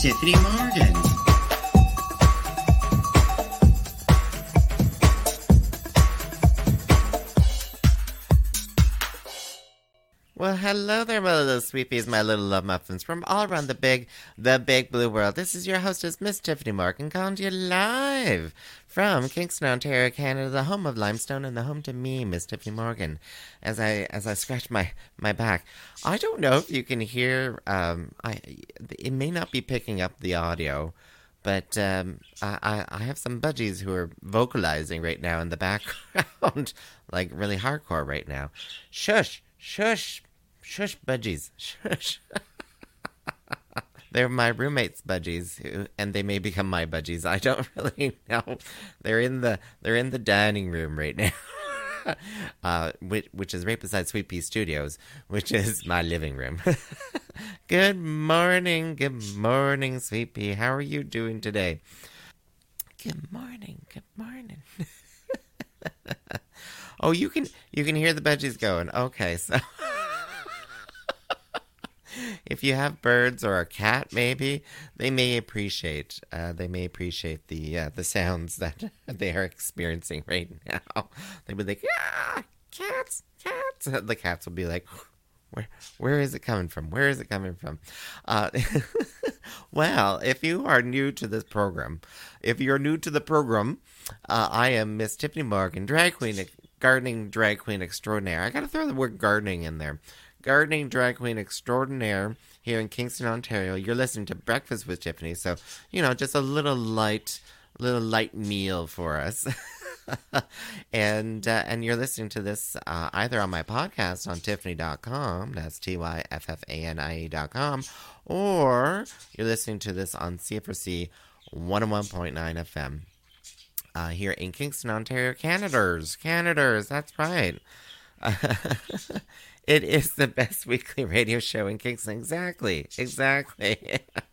Tiffany Morgan. Hello there, my little sweepies, my little love muffins from all around the big, the big blue world. This is your hostess, Miss Tiffany Morgan, calling to you live from Kingston, Ontario, Canada, the home of limestone and the home to me, Miss Tiffany Morgan. As I as I scratch my my back, I don't know if you can hear. Um, I it may not be picking up the audio. But um, I, I I have some budgies who are vocalizing right now in the background, like really hardcore right now. Shush, shush, shush, budgies, shush. They're my roommates' budgies, and they may become my budgies. I don't really know. They're in the they're in the dining room right now, uh, which which is right beside Sweet Pea Studios, which is my living room. good morning, good morning, Sweet Pea. How are you doing today? Good morning, good morning. oh, you can you can hear the budgies going. Okay, so if you have birds or a cat, maybe they may appreciate uh, they may appreciate the uh, the sounds that they are experiencing right now. They'll be like, "Yeah, cats, cats." The cats will be like, "Where where is it coming from? Where is it coming from?" Uh, well, if you are new to this program, if you're new to the program, uh, I am Miss Tiffany Morgan, drag queen, gardening drag queen extraordinaire. I got to throw the word gardening in there gardening drag queen extraordinaire here in Kingston, Ontario. You're listening to Breakfast with Tiffany, so you know, just a little light, little light meal for us. and uh, and you're listening to this uh, either on my podcast on Tyffanie.com, that's T Y F F A N I E.com, or you're listening to this on CFRC 101.9 FM. Uh, here in Kingston, Ontario, Canada's, Canada's, that's right. It is the best weekly radio show in Kingston. Exactly. Exactly.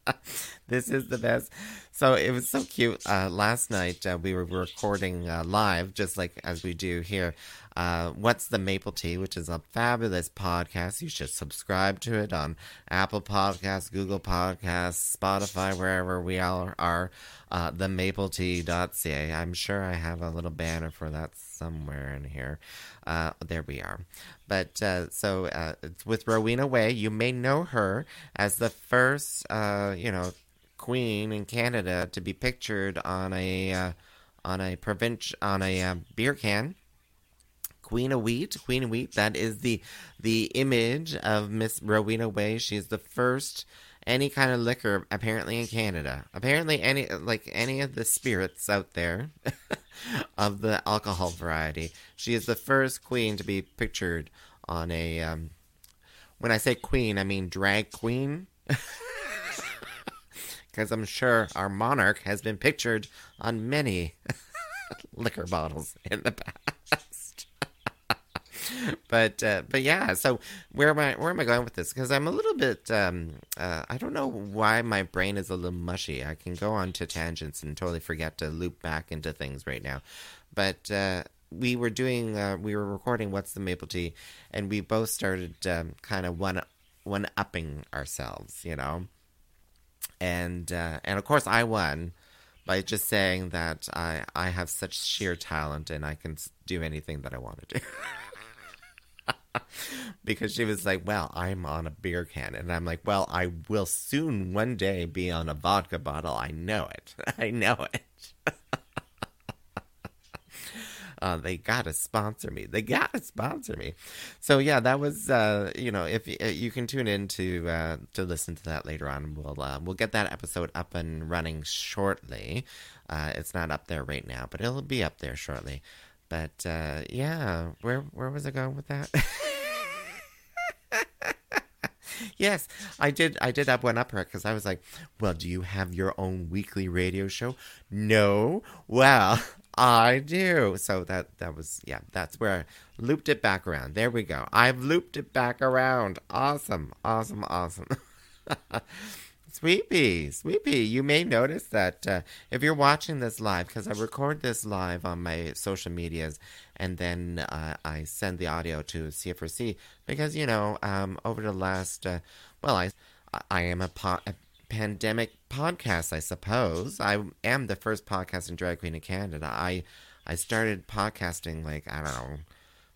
this is the best. So it was so cute. Uh, last night uh, we were recording uh, live, just like as we do here. Uh, What's the Maple Tea, which is a fabulous podcast. You should subscribe to it on Apple Podcasts, Google Podcasts, Spotify, wherever we all are. Uh, themapletea.ca. I'm sure I have a little banner for that somewhere in here. Uh, there we are. But uh, so uh, with Rowena Way. You may know her as the first, uh, you know, queen in Canada to be pictured on a uh, on a provincial on a beer can. Queen of Wheat, Queen of Wheat. That is the the image of Miss Rowena Way. She's the first any kind of liquor apparently in Canada. Apparently any like any of the spirits out there of the alcohol variety. She is the first queen to be pictured on a um, when I say queen, I mean drag queen. Because I'm sure our monarch has been pictured on many liquor bottles in the past. but uh, but yeah, so where am I where am I going with this? Because I'm a little bit um, uh, I don't know why my brain is a little mushy. I can go on to tangents and totally forget to loop back into things right now. But uh, we were doing uh, we were recording what's the maple tea, and we both started um, kind of one one upping ourselves, you know. And uh, and of course I won by just saying that I I have such sheer talent and I can do anything that I want to do. because she was like, "Well, I'm on a beer can," and I'm like, "Well, I will soon one day be on a vodka bottle. I know it. I know it." Uh, they gotta sponsor me. They gotta sponsor me. So yeah, that was uh, you know if uh, you can tune in to uh, to listen to that later on. We'll uh, we'll get that episode up and running shortly. Uh, it's not up there right now, but it'll be up there shortly. But uh, yeah, where where was I going with that? Yes, I did. I did have one up her because I was like, "Well, do you have your own weekly radio show?" No. Well, I do. So that that was yeah. That's where I looped it back around. There we go. I've looped it back around. Awesome. Awesome. Awesome. Sweet pea. You may notice that uh, if you're watching this live, because I record this live on my social medias, and then uh, I send the audio to CFRC, because you know, um, over the last, uh, well, I, I am a, po- a pandemic podcast, I suppose. I am the first podcasting drag queen in Canada. I I started podcasting like I don't know,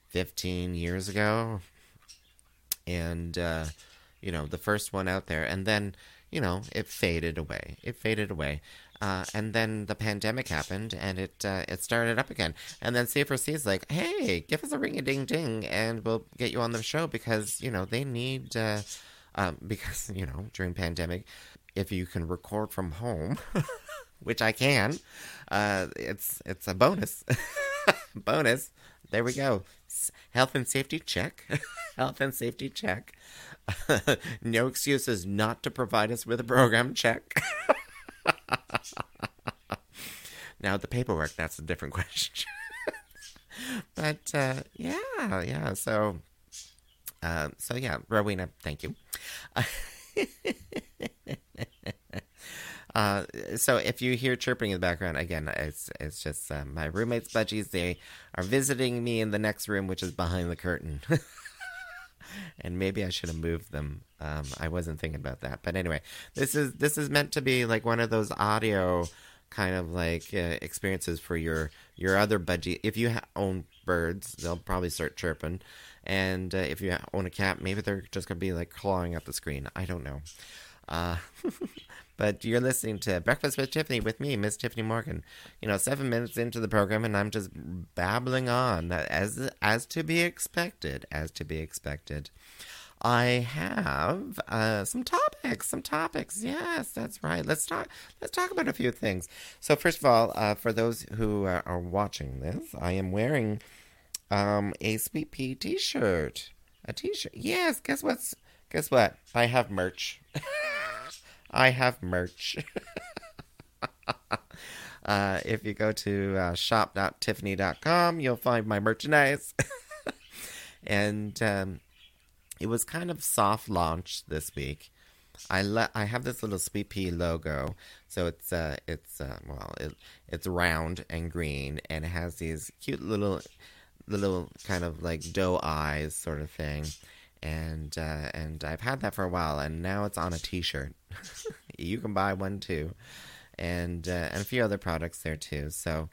fifteen years ago, and uh, you know the first one out there, and then you know it faded away. It faded away. Uh, and then the pandemic happened, and it uh, it started up again. And then CFRC is like, "Hey, give us a ring a ding ding, and we'll get you on the show because you know they need uh, um, because you know during pandemic, if you can record from home, which I can, uh, it's it's a bonus. bonus. There we go. Health and safety check. Health and safety check. no excuses not to provide us with a program check. now the paperwork, that's a different question. but uh, yeah, yeah. So, uh, so yeah, Rowena, thank you. Uh, so if you hear chirping in the background, again, it's it's just uh, my roommates, budgies. They are visiting me in the next room, which is behind the curtain. and maybe I should have moved them. Um, I wasn't thinking about that, but anyway, this is this is meant to be like one of those audio kind of like uh, experiences for your your other budgie. If you ha- own birds, they'll probably start chirping, and uh, if you own a cat, maybe they're just gonna be like clawing at the screen. I don't know. Uh, but you're listening to Breakfast with Tiffany with me, Miss Tiffany Morgan. You know, seven minutes into the program, and I'm just babbling on as as to be expected, as to be expected. I have uh, some topics. Some topics. Yes, that's right. Let's talk. Let's talk about a few things. So, first of all, uh, for those who are, are, watching this, I am wearing um, a Sweet Pea T-shirt. A T-shirt. Yes. Guess what's? Guess what? I have merch. I have merch. uh, if you go to uh, shop.tyffanie.com, you'll find my merchandise. and um, it was kind of soft launch this week. I le- I have this little Sweet Pea logo, so it's uh it's uh well it it's round and green and it has these cute little little kind of like doe eyes sort of thing, and uh, and I've had that for a while, and now it's on a T-shirt. you can buy one too, and uh, and a few other products there too. So,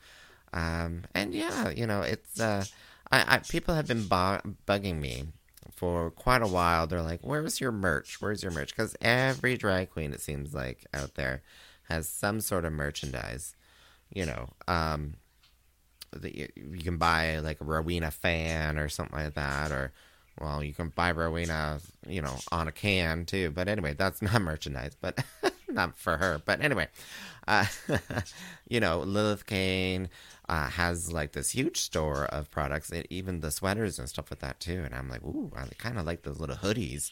um, and yeah, you know, it's uh, I, I people have been bu- bugging me for quite a while. They're like, "Where's your merch? Where's your merch?" Because every drag queen, it seems like out there, has some sort of merchandise. You know, um, that you, you can buy like a Rowena fan or something like that, or well, you can buy Rowena, you know, on a can too. But anyway, that's not merchandise, but not for her. But anyway, uh, you know, Lilith Kane uh, has like this huge store of products, even the sweaters and stuff with that too. And I'm like, ooh, I kind of like those little hoodies.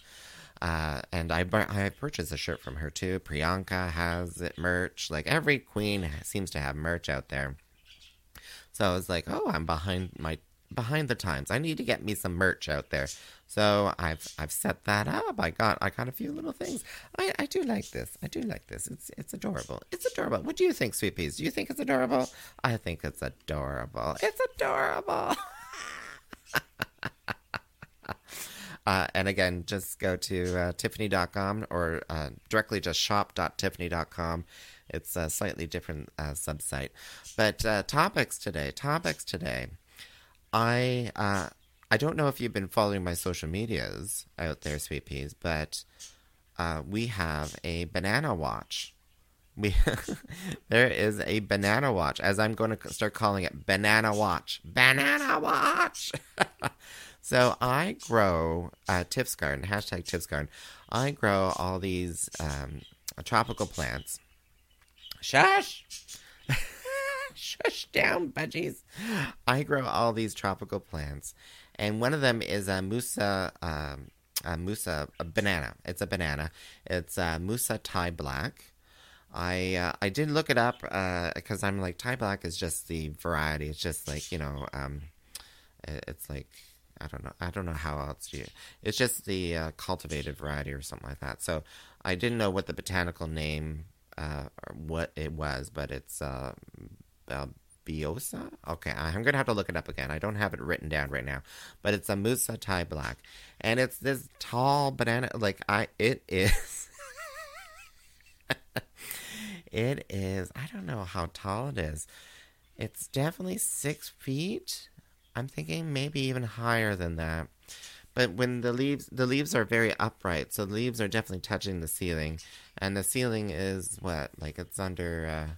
Uh, and I I purchased a shirt from her too. Priyanka has it merch. Like every queen seems to have merch out there. So I was like, oh, I'm behind my behind the times. I need to get me some merch out there. So I've I've set that up. I got I got a few little things. I, I do like this. I do like this. It's it's adorable. It's adorable. What do you think, Sweet Peas? Do you think it's adorable? I think it's adorable. It's adorable. uh, and again, just go to uh, tyffanie.com or uh, directly just shop.tyffanie.com. It's a slightly different uh, subsite. But uh, topics today, topics today. I uh, I don't know if you've been following my social medias out there, Sweet Peas, but uh, we have a banana watch. We there is a banana watch, as I'm going to start calling it banana watch. Banana watch. so I grow uh, Tiff's garden hashtag Tiff's garden. I grow all these um, tropical plants. Shush. Shush down, budgies. I grow all these tropical plants, and one of them is a Musa, um, a Musa a banana. It's a banana. It's a Musa Thai Black. I uh, I did look it up because uh, I'm like Thai Black is just the variety. It's just like you know, um, it's like I don't know. I don't know how else. It's just the uh, cultivated variety or something like that. So I didn't know what the botanical name uh, or what it was, but it's uh, uh, Biosa. Okay, I'm gonna have to look it up again. I don't have it written down right now, but it's a Musa Thai Black, and it's this tall banana. Like I, it is. it is, I don't know how tall it is. It's definitely six feet. I'm thinking maybe even higher than that. But when the leaves, the leaves are very upright, so the leaves are definitely touching the ceiling, and the ceiling is what, like it's under, uh,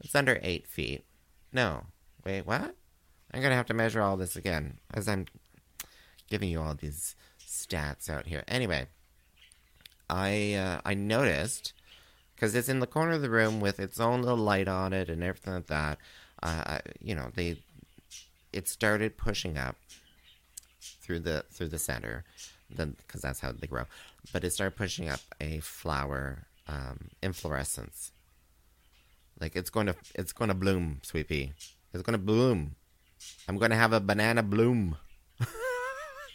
it's under eight feet. No, wait, what? I'm gonna have to measure all this again as I'm giving you all these stats out here. Anyway, I uh, I noticed because it's in the corner of the room with its own little light on it and everything like that. Uh, you know, they it started pushing up through the through the center, then because that's how they grow. But it started pushing up a flower um, inflorescence. Like it's going to it's going to bloom, sweet pea. It's going to bloom. I'm going to have a banana bloom.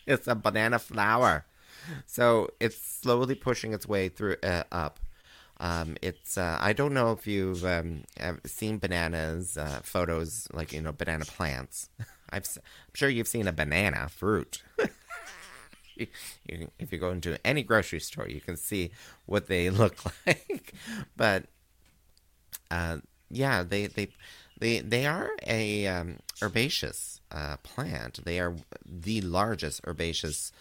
it's a banana flower. So it's slowly pushing its way through uh, up. Um, it's uh, I don't know if you've um, seen bananas uh, photos like you know banana plants. I've, I'm sure you've seen a banana fruit. if you go into any grocery store, you can see what they look like. but uh, yeah, they they they they are a um, herbaceous uh, plant. They are the largest herbaceous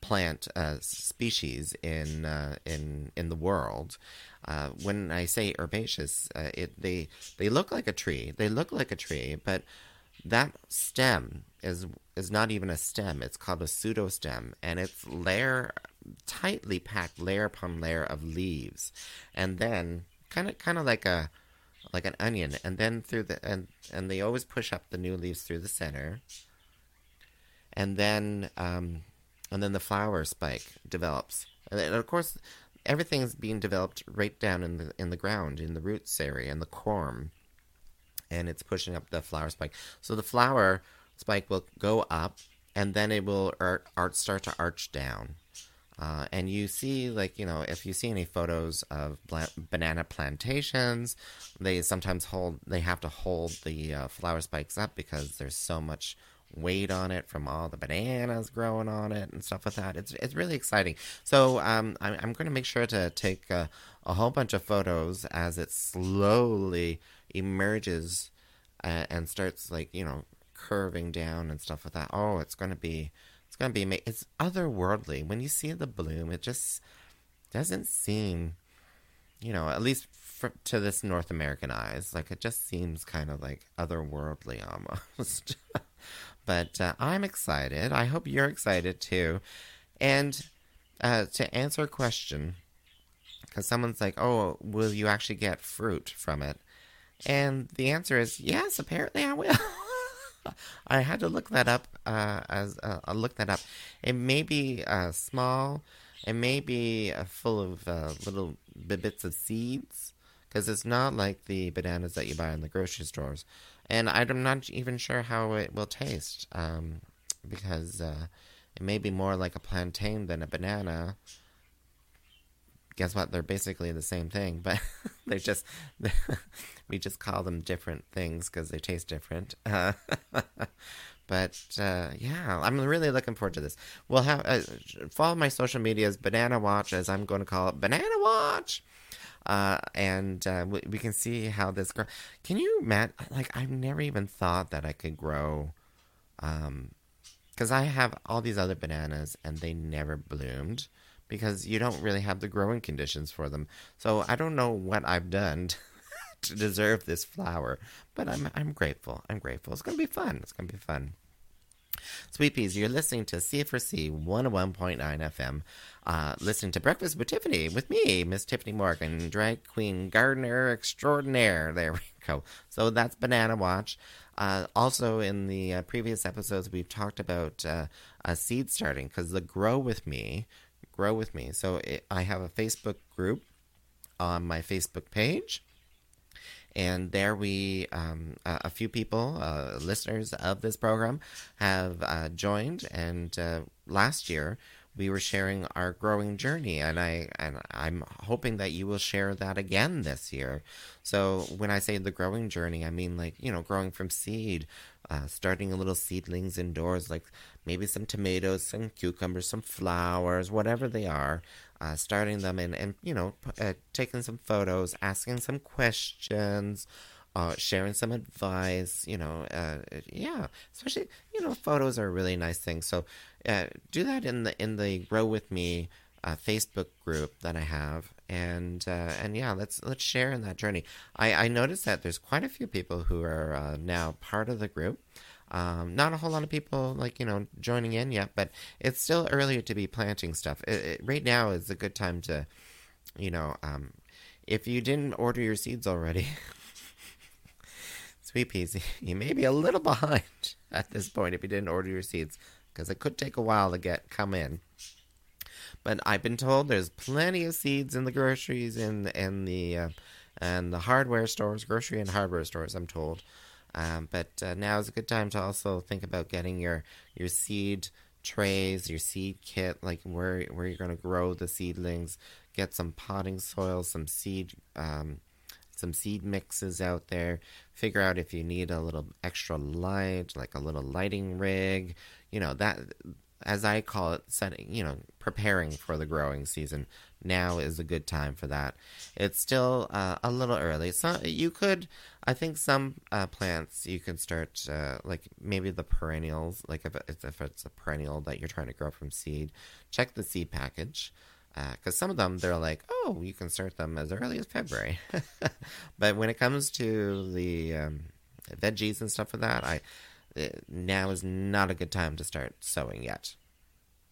plant uh, species in uh, in in the world. Uh, when I say herbaceous, uh, it they they look like a tree. They look like a tree, but that stem is is not even a stem. It's called a pseudostem, and it's layer tightly packed layer upon layer of leaves, and then kind of kind of like a like an onion, and then through the and and they always push up the new leaves through the center, and then um, and then the flower spike develops, and, of course everything's being developed right down in the in the ground in the roots area in the corm and it's pushing up the flower spike. So the flower spike will go up, and then it will art, art start to arch down. Uh, and you see, like, you know, if you see any photos of banana plantations, they sometimes hold, they have to hold the uh, flower spikes up because there's so much weight on it from all the bananas growing on it and stuff like that. It's it's really exciting. So um, I'm, I'm going to make sure to take a, a, whole bunch of photos as it slowly emerges uh, and starts like you know curving down and stuff like that. Oh, it's going to be to be it's otherworldly when you see the bloom. It just doesn't seem, you know, at least for, to this North American eyes, like it just seems kind of like otherworldly almost. but uh, I'm excited. I hope you're excited too. And uh, to answer a question, because someone's like, "Oh, will you actually get fruit from it?" And the answer is yes. Apparently, I will. I had to look that up. Uh, as uh, I'll look that up. It may be uh, small. It may be uh, full of uh, little bits of seeds because it's not like the bananas that you buy in the grocery stores and I'm not even sure how it will taste um, because uh, it may be more like a plantain than a banana. Guess what? They're basically the same thing, but they're just we just call them different things because they taste different. Uh, but uh, yeah, I'm really looking forward to this. We'll have uh, follow my social medias, Banana Watch, as I'm going to call it, Banana Watch uh, and uh, we, we, can see how this grows. Can you, Matt? Like, I've never even thought that I could grow, um, because I have all these other bananas and they never bloomed because you don't really have the growing conditions for them. So I don't know what I've done to deserve this flower, but I'm I'm grateful. I'm grateful. It's gonna be fun. It's gonna be fun. Sweet Peas, you're listening to CFRC 101.9 FM. Uh, listening to Breakfast with Tiffany with me, Miss Tiffany Morgan, drag queen gardener extraordinaire. There we go. So that's Banana Watch. Uh, also, in the uh, previous episodes, we've talked about uh, seed starting because the Grow With Me, Grow With Me. So it, I have a Facebook group on my Facebook page and there we um, a few people uh, listeners of this program have uh, joined and uh, last year we were sharing our growing journey, and I and I'm hoping that you will share that again this year. So when I say the growing journey, I mean like you know growing from seed, uh, starting a little seedlings indoors, like maybe some tomatoes, some cucumbers, some flowers, whatever they are. Uh, starting them and and you know uh, taking some photos, asking some questions uh, sharing some advice, you know, uh, yeah, especially you know, photos are really nice thing. So uh, do that in the in the Grow with Me uh, Facebook group that I have, and uh, and yeah, let's let's share in that journey. I I noticed that there's quite a few people who are uh, now part of the group. Um, not a whole lot of people like you know joining in yet, but it's still early to be planting stuff. It, it, right now is a good time to, you know, um, if you didn't order your seeds already, Sweet peas, you may be a little behind at this point if you didn't order your seeds, because it could take a while to get come in. But I've been told there's plenty of seeds in the groceries and and the uh, and the hardware stores, grocery and hardware stores. I'm told. Um, but uh, now is a good time to also think about getting your your seed trays, your seed kit, like where where you're going to grow the seedlings. Get some potting soil, some seed um, some seed mixes out there. Figure out if you need a little extra light, like a little lighting rig. You know, that, as I call it, setting, you know, preparing for the growing season. Now is a good time for that. It's still uh, a little early. So you could, I think, some uh, plants you can start, uh, like maybe the perennials, like if it's, if it's a perennial that you're trying to grow from seed, check the seed package because uh, some of them they're like, oh, you can start them as early as February. but when it comes to the um, veggies and stuff like that, I uh, now is not a good time to start sowing yet.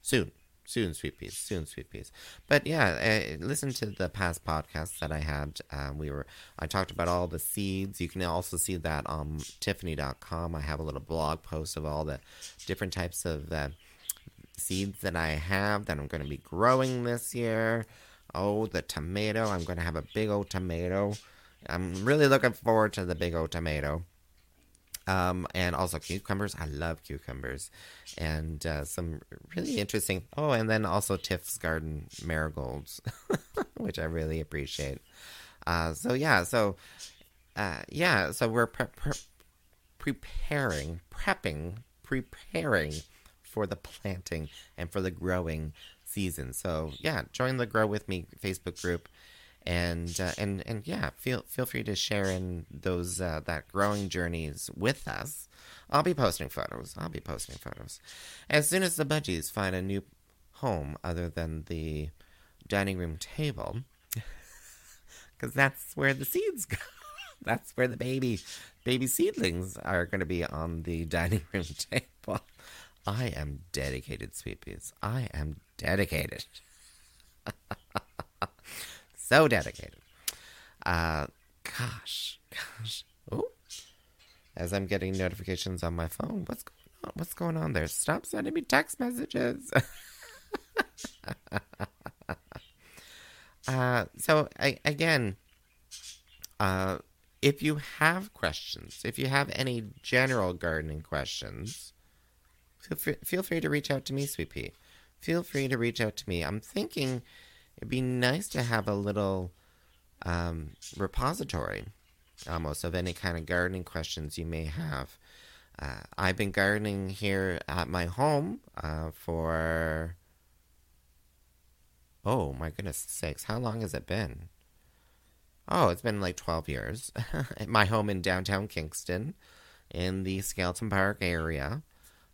Soon, soon, sweet peas, soon, sweet peas. But yeah, uh, listen to the past podcasts that I had. Uh, we were I talked about all the seeds. You can also see that on Tyffanie.com. I have a little blog post of all the different types of uh, seeds that I have that I'm going to be growing this year. Oh, the tomato. I'm going to have a big old tomato. I'm really looking forward to the big old tomato. Um, and also cucumbers. I love cucumbers. And uh, some really interesting. Oh, and then also Tiff's Garden marigolds, which I really appreciate. Uh, so, yeah, so, uh, yeah, so we're pre- pre- preparing, prepping, preparing for the planting and for the growing season. So yeah, join the Grow with Me Facebook group, and uh, and and yeah, feel feel free to share in those uh, that growing journeys with us. I'll be posting photos. I'll be posting photos as soon as the budgies find a new home other than the dining room table, because that's where the seeds go. that's where the baby baby seedlings are going to be on the dining room table. I am dedicated, sweet peas. I am dedicated. So dedicated. Uh, gosh, gosh. Oh, as I'm getting notifications on my phone, what's going on? What's going on there? Stop sending me text messages. uh, so I, again, uh, if you have questions, if you have any general gardening questions, feel free, feel free to reach out to me, Sweet Pea. Feel free to reach out to me. I'm thinking it'd be nice to have a little um, repository almost of any kind of gardening questions you may have. Uh, I've been gardening here at my home uh, for. Oh my goodness sakes, how long has it been? Oh, it's been like 12 years. my home in downtown Kingston in the Skeleton Park area.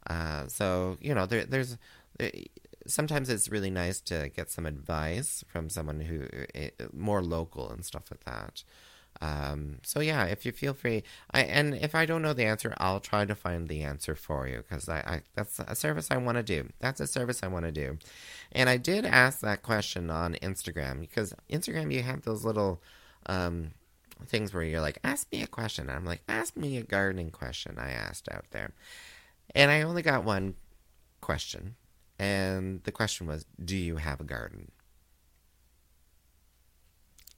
Uh, so you know, there, there's there, sometimes it's really nice to get some advice from someone who uh, more local and stuff like that. Um, so yeah, if you feel free, I and if I don't know the answer, I'll try to find the answer for you because I, I that's a service I want to do. That's a service I want to do. And I did ask that question on Instagram because Instagram you have those little um, things where you're like, ask me a question. And I'm like, ask me a gardening question. I asked out there, and I only got one question. And the question was, Do you have a garden?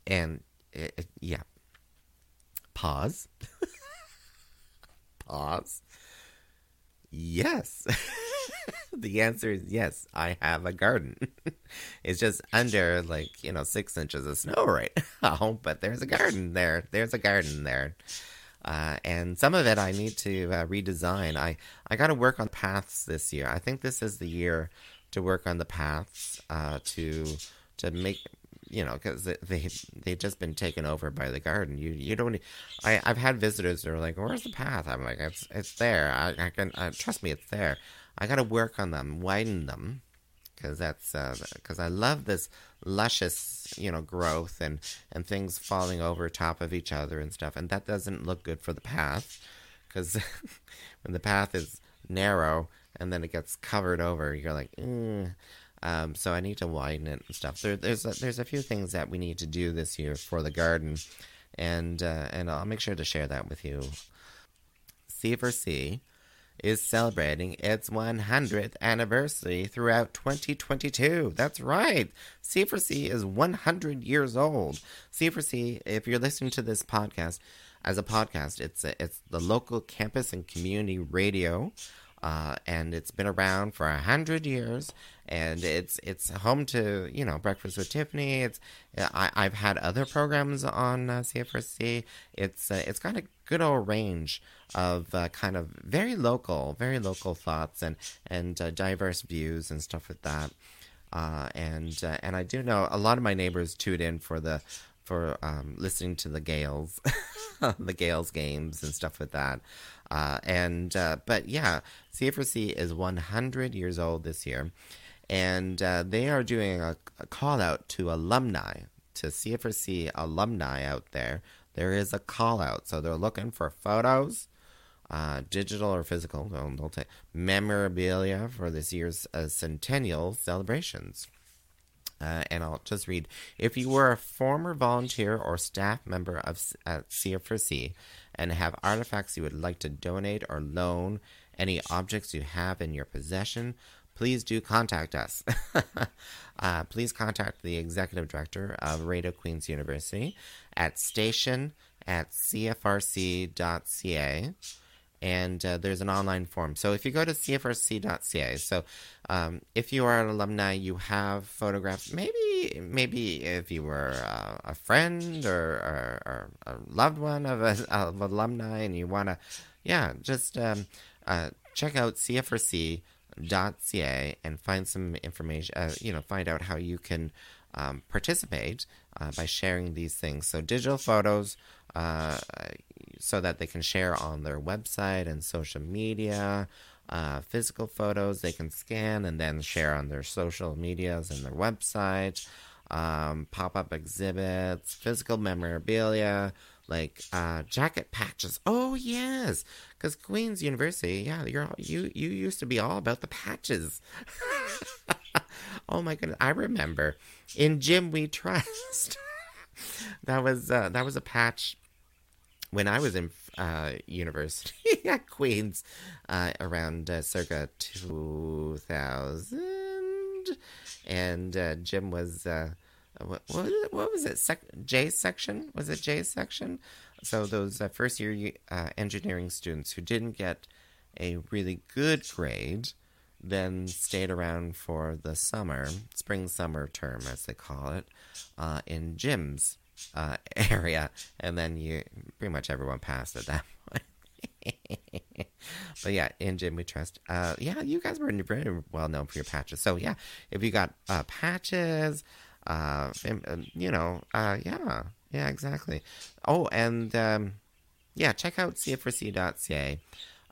And it, it, yeah. Pause. Pause. Yes. the answer is yes, I have a garden. it's just under like, you know, six inches of snow right now, but there's a garden there. There's a garden there. Uh, and some of it I need to uh, redesign. I, I got to work on paths this year. I think this is the year to work on the paths uh, to to make you know because they, they they've just been taken over by the garden. You you don't. I I've had visitors that are like, "Where's the path?" I'm like, "It's it's there. I, I can uh, trust me. It's there." I got to work on them, widen them, because that's because uh, I love this luscious, you know, growth and and things falling over top of each other and stuff, and that doesn't look good for the path, because when the path is narrow and then it gets covered over, you're like, mm. um, so I need to widen it and stuff. There, there's a, there's a few things that we need to do this year for the garden, and uh, and I'll make sure to share that with you. CFRC is celebrating its 100th anniversary throughout 2022. That's right. CFRC is 100 years old. CFRC, if you're listening to this podcast as a podcast, it's a, it's the local campus and community radio. Uh, and it's been around for a hundred years, and it's it's home to you know Breakfast with Tiffany. It's I, have had other programs on uh, CFRC. It's uh, it's got a good old range of uh, kind of very local, very local thoughts and and uh, diverse views and stuff like that. Uh, and uh, and I do know a lot of my neighbors tuned in for the for um, listening to the Gales, the Gaels games and stuff like that. Uh, and uh, but yeah, CFRC is 100 years old this year, and they are doing a, a call out to alumni to CFRC alumni out there there is a call out. So they're looking for photos, uh, digital or physical, they'll, they'll take memorabilia for this year's uh, centennial celebrations. Uh, and I'll just read. If you were a former volunteer or staff member of at CFRC and have artifacts you would like to donate or loan, any objects you have in your possession, please do contact us. uh, please contact the executive director of Radio Queen's University at station at cfrc.ca. And uh, there's an online form. So if you go to cfrc.ca, so um, if you are an alumni, you have photographs. Maybe, maybe if you were uh, a friend or, or, or, a loved one of, a, of alumni, and you want to, yeah, just um, uh, check out cfrc.ca and find some information, uh, you know, find out how you can um, participate uh, by sharing these things. So, digital photos uh, so that they can share on their website and social media. Uh, physical photos they can scan and then share on their social medias and their website. Um, pop up exhibits, physical memorabilia, like uh, jacket patches. Oh yes, because Queen's University, yeah, you're you you used to be all about the patches. oh my goodness, I remember in Gym We Trust. that was uh, that was a patch when I was in uh, university at Queens uh, around uh, circa two thousand, and uh, Jim was uh, what, what, what was it? Sec- J section? Was it J section? So those uh, first year engineering students who didn't get a really good grade then stayed around for the summer, spring summer term as they call it, in Jim's uh, area, and then you pretty much everyone passed at that point. but yeah, in Jim we trust. Uh, yeah, you guys were very well known for your patches. So yeah, if you got uh, patches, uh, you know, uh, yeah, yeah, exactly. Oh, and um, yeah, check out cfrc.ca.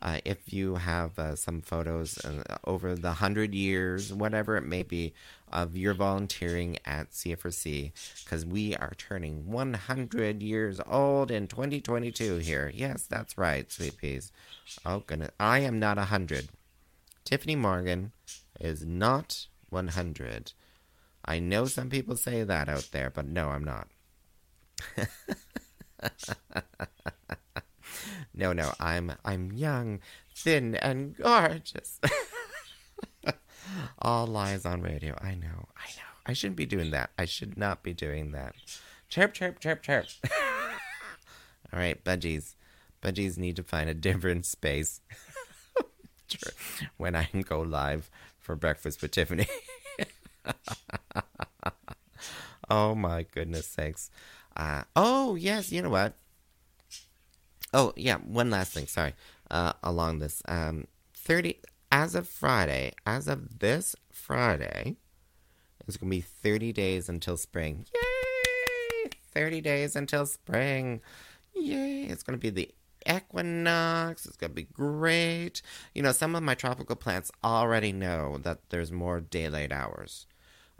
Uh, if you have uh, some photos uh, over the hundred years, whatever it may be, of your volunteering at CFRC, because we are turning 100 years old in 2022 here. Yes, that's right, sweet peas. Oh goodness, I am not 100. Tiffany Morgan is not 100. I know some people say that out there, but no, I'm not. no, no, I'm I'm young, thin, and gorgeous. All lies on radio. I know, I know. I shouldn't be doing that. I should not be doing that. Chirp, chirp, chirp, chirp. All right, budgies. Budgies need to find a different space when I go live for breakfast with Tiffany. oh my goodness sakes. Uh, oh, yes, you know what? Oh, yeah, one last thing, sorry, uh, along this. Um, 30, as of Friday, as of this Friday, it's going to be 30 days until spring. Yay! 30 days until spring. Yay! It's going to be the equinox. It's going to be great. You know, some of my tropical plants already know that there's more daylight hours.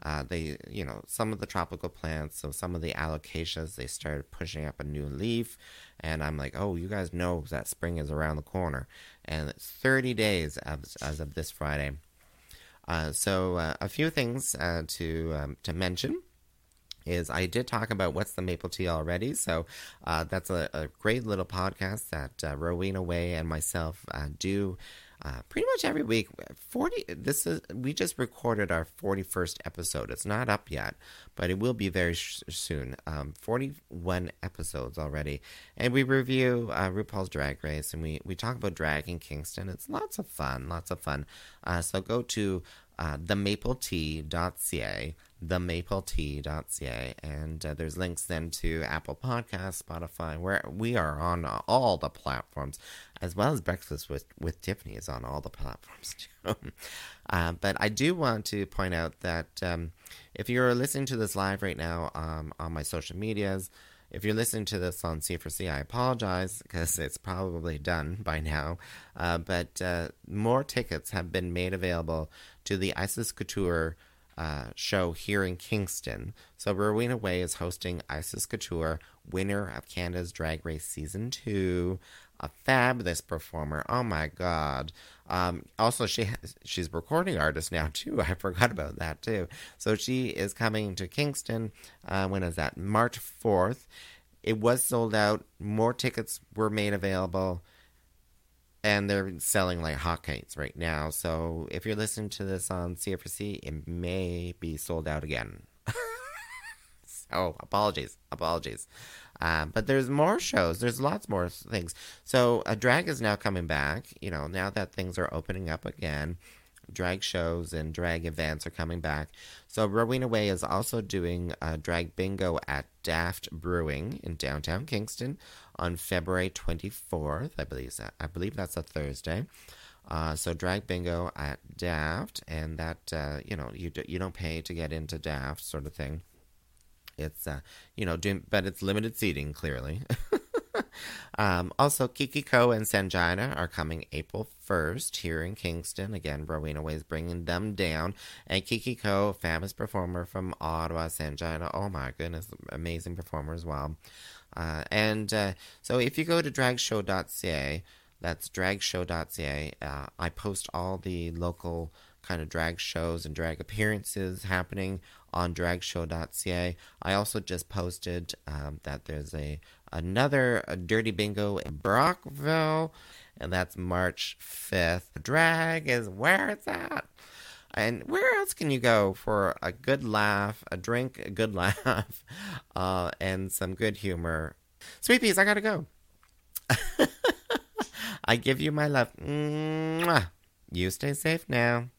Uh, they, you know, some of the tropical plants, so some of the alocasias, they started pushing up a new leaf. And I'm like, oh, you guys know that spring is around the corner. And it's 30 days as, as of this Friday. Uh, so uh, a few things uh, to um, to mention is I did talk about what's the maple tea already. So uh, that's a, a, great little podcast that uh, Rowena Way and myself uh, do uh, pretty much every week. Forty. This is we just recorded our forty-first episode. It's not up yet, but it will be very sh- soon. Um, Forty-one episodes already, and we review uh, RuPaul's Drag Race, and we we talk about drag in Kingston. It's lots of fun, lots of fun. Uh, so go to uh, themapletea.ca themapletea.ca and uh, there's links then to apple Podcasts, spotify where we are on all the platforms as well as breakfast with, with tiffany is on all the platforms too uh, but i do want to point out that um, if you're listening to this live right now um, on my social medias if you're listening to this on CFRC, I apologize because it's probably done by now. Uh, but uh, more tickets have been made available to the Icesis Couture uh, show here in Kingston. So Rowena Way is hosting Icesis Couture, winner of Canada's Drag Race Season 2. A fabulous performer. Oh my god. Um, also, she has, she's a recording artist now too. I forgot about that too. So she is coming to Kingston. Uh, when is that? March fourth. It was sold out. More tickets were made available and they're selling like hotcakes right now. So if you're listening to this on CFRC, it may be sold out again. so apologies, apologies. Uh, but there's more shows. There's lots more things. So a drag is now coming back. You know, now that things are opening up again drag shows and drag events are coming back. So Rowena Way is also doing a drag bingo at Daft Brewing in downtown Kingston on February 24th. I believe I believe that's a Thursday. Uh, so drag bingo at Daft, and that uh, you know you do, you don't pay to get into Daft sort of thing. It's uh, you know, doing, but it's limited seating clearly. um, also, Kiki Coe and Sanjina are coming April 1st here in Kingston. Again, Rowena is bringing them down. And Kiki Coe, famous performer from Ottawa, Sanjina. oh my goodness, amazing performer as well. Uh, and uh, so if you go to dragshow.ca, that's dragshow.ca, uh, I post all the local kind of drag shows and drag appearances happening on dragshow.ca. I also just posted um, that there's a another a Dirty Bingo in Brockville, and that's March 5th. Drag is where it's at. And where else can you go for a good laugh, a drink, a good laugh, uh, and some good humor? Sweet peas, I gotta go. I give you my love. Mwah. You stay safe now.